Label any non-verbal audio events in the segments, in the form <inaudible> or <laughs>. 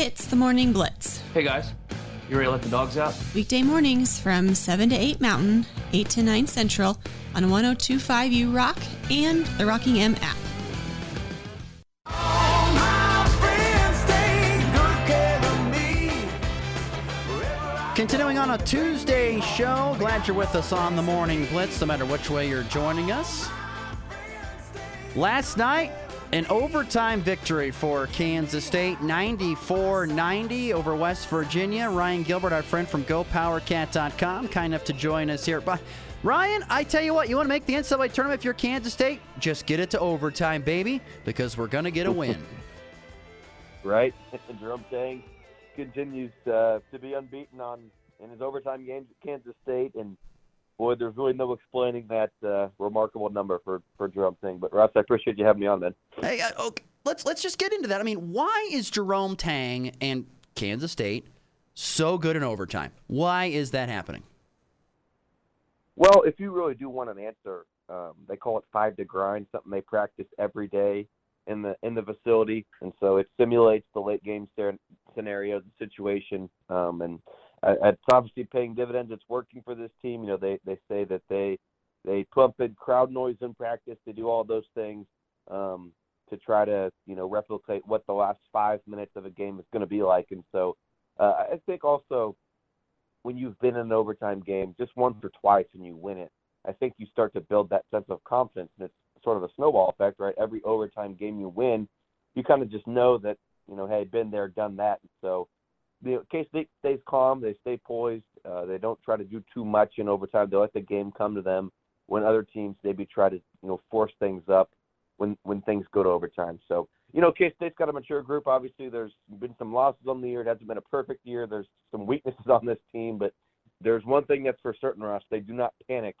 It's the Morning Blitz. Hey guys, you ready to let the dogs out? Weekday mornings from 7 to 8 Mountain, 8 to 9 Central on 1025U Rock and the Rocking M app. Continuing on a Tuesday show, glad you're with us on the Morning Blitz, no matter which way you're joining us. Last night, an overtime victory for Kansas State, 94 90 over West Virginia. Ryan Gilbert, our friend from GoPowerCat.com, kind enough to join us here. But Ryan, I tell you what, you want to make the NCAA tournament if you're Kansas State? Just get it to overtime, baby, because we're going to get a win. <laughs> right? Jerome Tang continues uh, to be unbeaten on in his overtime games at Kansas State, and boy, there's really no explaining that uh, remarkable number for for Jerome Tang. But Russ, I appreciate you having me on, man. Hey, uh, okay, let's let's just get into that. I mean, why is Jerome Tang and Kansas State so good in overtime? Why is that happening? Well, if you really do want an answer, um, they call it five to grind, something they practice every day in the in the facility, and so it simulates the late game scenario, the situation, um, and it's obviously paying dividends. It's working for this team. You know, they they say that they they pump in crowd noise in practice. They do all those things um, to try to you know replicate what the last five minutes of a game is going to be like. And so uh, I think also when you've been in an overtime game just once or twice and you win it, I think you start to build that sense of confidence. And it's sort of a snowball effect, right? Every overtime game you win, you kind of just know that you know, hey, been there, done that. And so the K State stays calm, they stay poised, uh, they don't try to do too much in overtime. They let the game come to them. When other teams maybe try to you know force things up when when things go to overtime. So you know, K State's got a mature group. Obviously, there's been some losses on the year. It hasn't been a perfect year. There's some weaknesses <laughs> on this team, but there's one thing that's for certain, Ross. They do not panic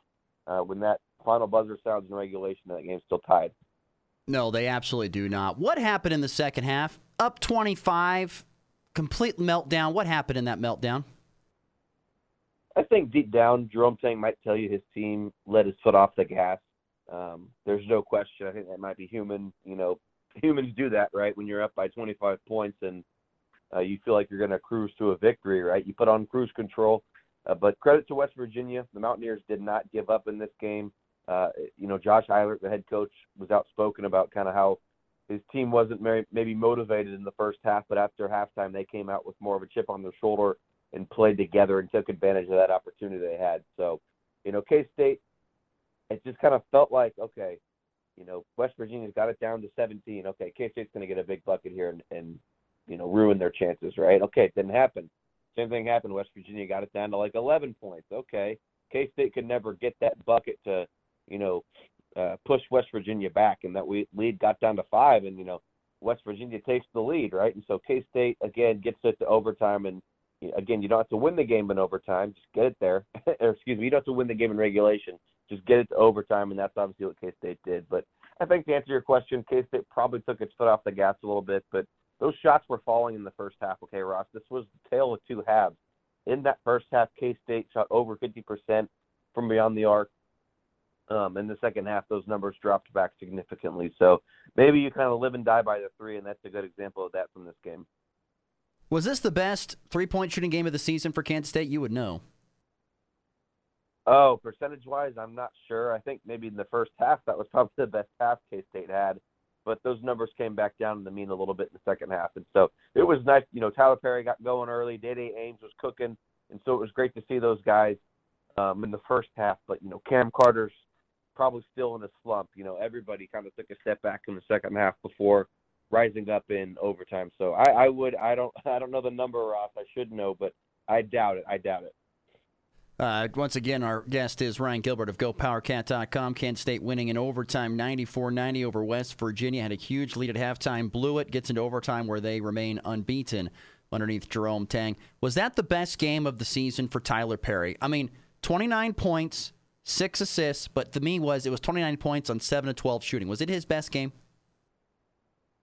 uh, when that final buzzer sounds in regulation. And that game's still tied. No, they absolutely do not. What happened in the second half? Up 25, complete meltdown. What happened in that meltdown? I think deep down, Jerome Tang might tell you his team let his foot off the gas. Um, there's no question. I think that might be human. You know, <laughs> humans do that, right? When you're up by 25 points and uh, you feel like you're going to cruise to a victory, right? You put on cruise control. Uh, but credit to West Virginia, the Mountaineers did not give up in this game. Uh, you know, Josh Eilert, the head coach, was outspoken about kind of how his team wasn't very, maybe motivated in the first half, but after halftime they came out with more of a chip on their shoulder and played together and took advantage of that opportunity they had. So, you know, K State, it just kind of felt like okay, you know, West Virginia's got it down to 17. Okay, K State's going to get a big bucket here and, and you know ruin their chances, right? Okay, it didn't happen. Same thing happened. West Virginia got it down to like 11 points. Okay, K State could never get that bucket to, you know, uh, pushed West Virginia back, and that we, lead got down to five, and you know West Virginia takes the lead, right? And so K State again gets it to overtime, and again you don't have to win the game in overtime, just get it there. <laughs> or excuse me, you don't have to win the game in regulation, just get it to overtime, and that's obviously what K State did. But I think to answer your question, K State probably took its foot off the gas a little bit, but those shots were falling in the first half. Okay, Ross, this was the tale of two halves. In that first half, K State shot over 50% from beyond the arc. Um, in the second half, those numbers dropped back significantly. So maybe you kind of live and die by the three, and that's a good example of that from this game. Was this the best three point shooting game of the season for Kansas State? You would know. Oh, percentage wise, I'm not sure. I think maybe in the first half, that was probably the best half K State had. But those numbers came back down to the mean a little bit in the second half. And so it was nice. You know, Tylor Perry got going early. Dai Dai Ames was cooking. And so it was great to see those guys um, in the first half. But, you know, Cam Carter's probably still in a slump. You know, everybody kind of took a step back in the second half before rising up in overtime. So I, I would I don't <laughs> I don't know the number, Ross. I should know, but I doubt it. I doubt it. Uh, once again, our guest is Ryan Gilbert of GoPowerCat.com. Kansas State winning in overtime 94 90 over West Virginia. Had a huge lead at halftime, blew it, gets into overtime where they remain unbeaten underneath Jerome Tang. Was that the best game of the season for Tylor Perry? I mean, 29 points, six assists, but the me was it was 29 points on 7 to 12 shooting. Was it his best game?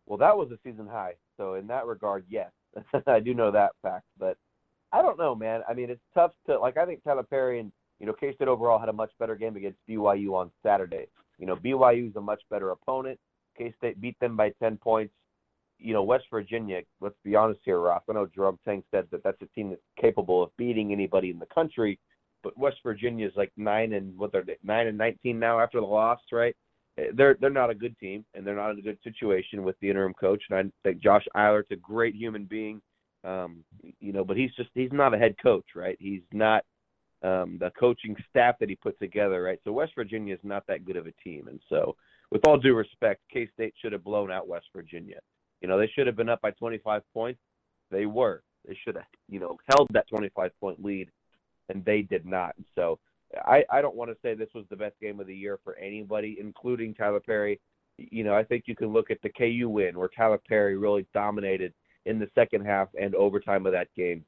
Well, that was a season high. So in that regard, yes. <laughs> I do know that fact, but I don't know, man. I mean, it's tough to like I think Tylor Perry and you know, K-State overall had a much better game against BYU on Saturday. You know, BYU is a much better opponent. K-State beat them by 10 points. you know, West Virginia. Let's be honest here, Ross. I know Jerome Tang said that that's a team that's capable of beating anybody in the country, but West Virginia is like nine and what they're nine and nineteen now after the loss, right? They're they're not a good team, and they're not in a good situation with the interim coach. And I think Josh Eilert's a great human being, um, you know, but he's just he's not a head coach, right? He's not um, the coaching staff that he put together, right? So West Virginia is not that good of a team, and so with all due respect, K State should have blown out West Virginia. You know, they should have been up by 25 points. They were. They should have, you know, held that 25 point lead, and they did not. So I, I don't want to say this was the best game of the year for anybody, including Tylor Perry. You know, I think you can look at the KU win where Tylor Perry really dominated in the second half and overtime of that game.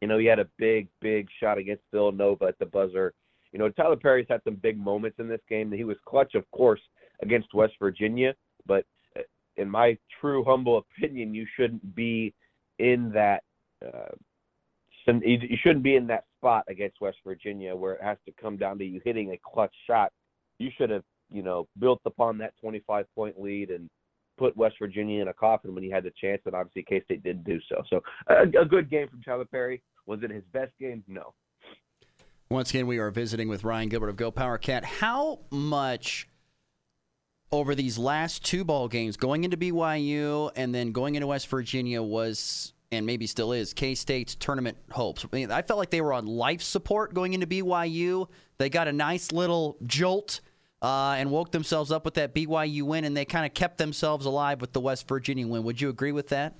You know, he had a big, big shot against Villanova at the buzzer. You know, Tylor Perry's had some big moments in this game. He was clutch, of course, against West Virginia, but uh, in my true humble <laughs> opinion, you shouldn't be in that. Uh, you shouldn't be in that spot against West Virginia where it has to come down to you hitting a clutch shot. You should have, you know, built upon that 25 point lead and put West Virginia in a coffin when he had the chance, and obviously K State didn't do so. So a, a good game from Tylor Perry. Was it his best game? No. Once again, we are visiting with Ryan Gilbert of Go Power Cat. How much over these last two ball games, going into BYU and then going into West Virginia, was and maybe still is K State's tournament hopes. I, mean, I felt like they were on life support going into BYU. They got a nice little jolt uh, and woke themselves up with that BYU win, and they kind of kept themselves alive with the West Virginia win. Would you agree with that?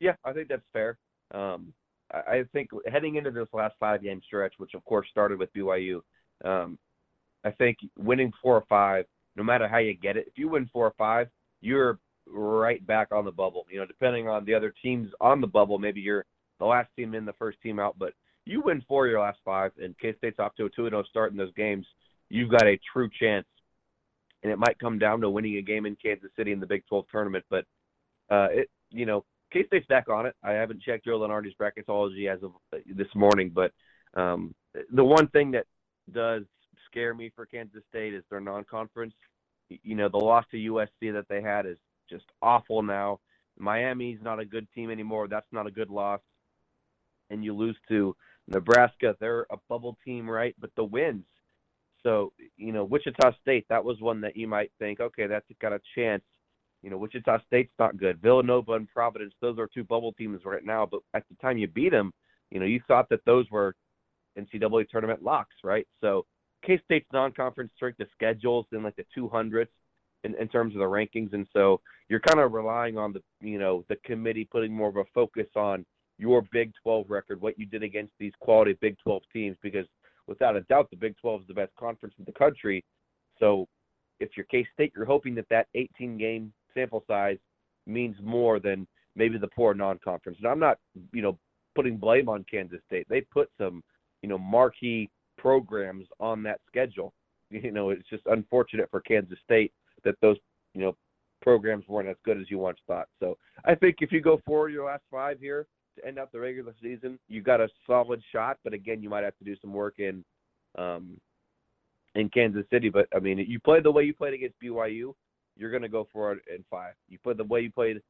Yeah, I think that's fair. Um, I think heading into this last five game stretch, which of course started with BYU, um, I think winning four or five, no matter how you get it, if you win four or five, you're right back on the bubble. You know, depending on the other teams on the bubble, maybe you're the last team in, the first team out, but you win four of your last five, and K State's off to a 2 0 start in those games, you've got a true chance. And it might come down to winning a game in Kansas City in the Big 12 tournament, but uh, it, you know, K State's back on it. I haven't checked Joe Lunardi's bracketology as of this morning, but um, the one thing that does scare me for Kansas State is their non-conference. You know, the loss to USC that they had is just awful now. Miami's not a good team anymore. That's not a good loss. And you lose to Nebraska. They're a bubble team, right? But the wins. So, you know, Wichita State, that was one that you might think, okay, that's got a chance. You know, Wichita State's not good. Villanova and Providence, those are two bubble teams right now. But at the time you beat them, you know, you thought that those were NCAA tournament locks, right? So K State's non-conference strength of schedules in like the 200s in, in terms of the rankings, and so you're kind of relying on the you know the committee putting more of a focus on your Big 12 record, what you did against these quality Big 12 teams, because without a doubt the Big 12 is the best conference in the country. So if you're K State, you're hoping that that 18 game sample size means more than maybe the poor non-conference. And I'm not you know putting blame on Kansas State. They put some you know marquee programs on that schedule. <laughs> You know, it's just unfortunate for Kansas State that those you know programs weren't as good as you once thought. So I think if you go for your last five here to end out the regular season, you got a solid shot. But again, you might have to do some work in um, in Kansas City. But I mean, you play the way you played against BYU, you're going to go it in five. You play the way you played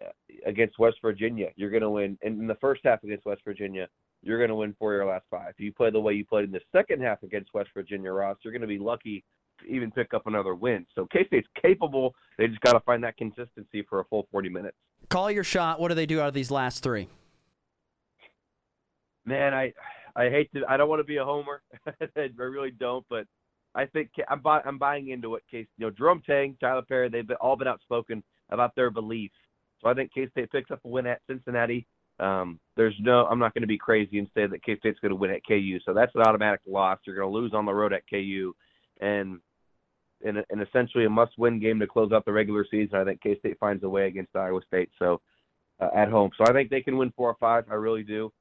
uh, against West Virginia, you're going to win. And in the first half against West Virginia, you're going to win four of your last five. If you play the way you played in the second half against West Virginia, Ross, you're going to be lucky even pick up another win. So K State's capable. They just got to find that consistency for a full 40 minutes. Call your shot. What do they do out of these last three? Man, I I hate to. I don't want to be a homer. <laughs> I really don't. But I think I'm buy, I'm buying into what Case. You know, Jerome Tang, Tylor Perry, they've been, all been outspoken about their belief. So I think K State picks up a win at Cincinnati. Um, there's no. I'm not going to be crazy and say that K State's going to win at KU. So that's an automatic loss. You're going to lose on the road at KU, and in, a, essentially a must-win game to close out the regular season. I think K-State finds a way against Iowa State, so uh, at home. So I think they can win four or five. I really do.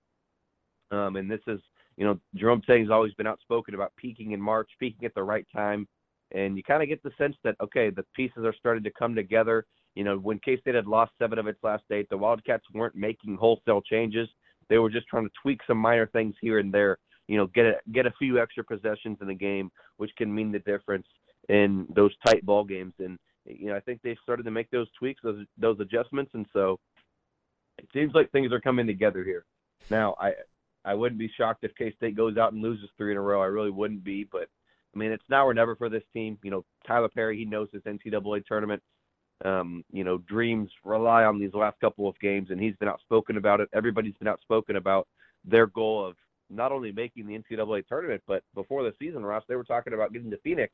Um, and this is, you know, Jerome Tang's always been outspoken about peaking in March, peaking at the right time, and you kind of get the sense that okay, the pieces are starting to come together. You know, when K-State had lost seven of its last eight, the Wildcats weren't making wholesale changes. They were just trying to tweak some minor things here and there. You know, get a get a few extra possessions in the game, which can mean the difference in those tight ball games. And you know, I think they've started to make those tweaks, those those adjustments, and so it seems like things are coming together here. Now, I I wouldn't be shocked if K State goes out and loses three in a row. I really wouldn't be, but I mean, it's now or never for this team. You know, Tylor Perry, he knows this NCAA tournament. Um, you know, dreams rely on these last couple of games, and he's been outspoken about it. Everybody's been outspoken about their goal of not only making the NCAA tournament, but before the season, Ross, they were talking about getting to Phoenix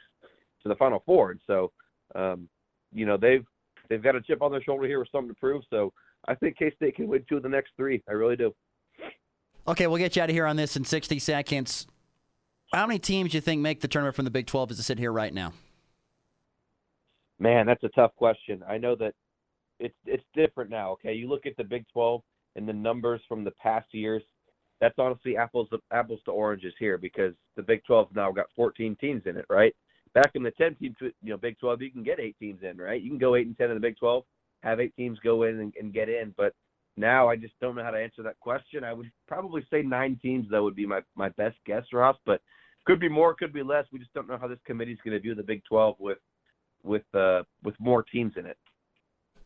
to the Final Four. And so, um, you know, they've they've got a chip on their shoulder here with something to prove. So I think K State can win two of the next three. I really do. Okay, we'll get you out of here on this in 60 seconds. How many teams do you think make the tournament from the Big 12 as it sit here right now? Man, that's a tough question. I know that it's it's different now. Okay, you look at the Big 12 and the numbers from the past years. That's honestly apples to, apples to oranges here because the Big 12 now got 14 teams in it, right? Back in the 10 team, you know, Big 12, you can get eight teams in, right? You can go eight and 10 in the Big 12, have eight teams go in and, and get in. But now I just don't know how to answer that question. I would probably say nine teams though would be my my best guess, Ross. But could be more, could be less. We just don't know how this committee is going to do the Big 12 with with uh, with more teams in it.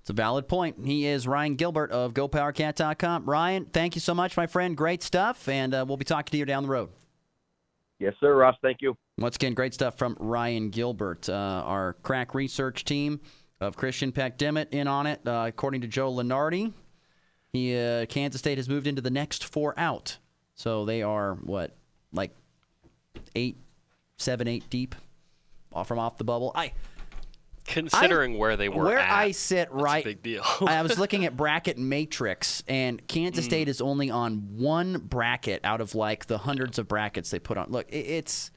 It's a valid point. He is Ryan Gilbert of GoPowerCat.com. Ryan, thank you so much, my friend. Great stuff, and uh, we'll be talking to you down the road. Yes, sir, Ross. Thank you. Once again, great stuff from Ryan Gilbert, uh, our crack research team of Christian Peck Dimmitt in on it. Uh, according to Joe Lunardi, he uh, Kansas State has moved into the next four out, so they are what like eight, seven, eight deep off from off the bubble. I considering I, where they were where at, I sit right big deal. <laughs> I was looking at <laughs> bracket matrix and Kansas Mm. State is only on one bracket out of like the hundreds of brackets they put on. Look, it- it's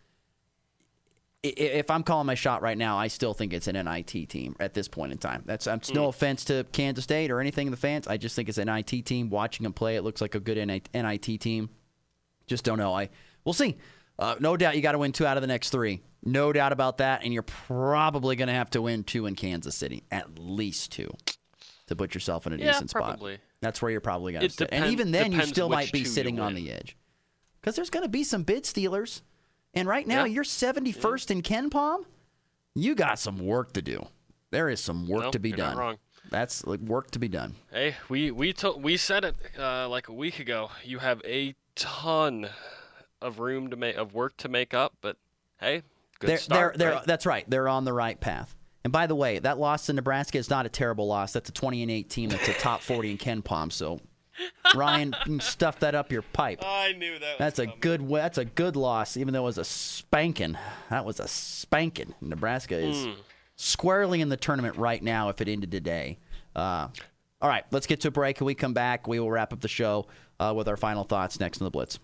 if I'm calling my shot right now, I still think it's an NIT team at this point in time. That's it's Mm. no offense to Kansas State or anything the fans. I just think it's an NIT team. Watching them play, it looks like a good NIT team. Just don't know. I we'll see. Uh, no doubt you got to win two out of the next three. No doubt about that. And you're probably going to have to win two in Kansas City, at least two, to put yourself in a Yeah, decent spot. probably. That's where you're probably going to It sit. And even then, you still might be sitting on the edge because there's going to be some bid stealers. And right now, Yeah. you're 71st in KenPom. You got some work to do. There is some work No, to be you're not done. wrong. That's like work to be done. Hey, we we to, we said it uh, like a week ago. You have a ton of room to make of work to make up, but hey, good they're, start. they're, they're. That's right. They're on the right path. And by the way, that loss to Nebraska is not a terrible loss. That's a 20 and 8 team. That's a top 40 in KenPom. So, Ryan, stuff that up your pipe. I knew that. Was That's a coming. good. That's a good loss, even though it was a spanking. That was a spanking. Nebraska is Hmm. squarely in the tournament right now. If it ended today. Uh, all right, let's get to a break. When we come back, we will wrap up the show uh, with our final thoughts next on the Blitz.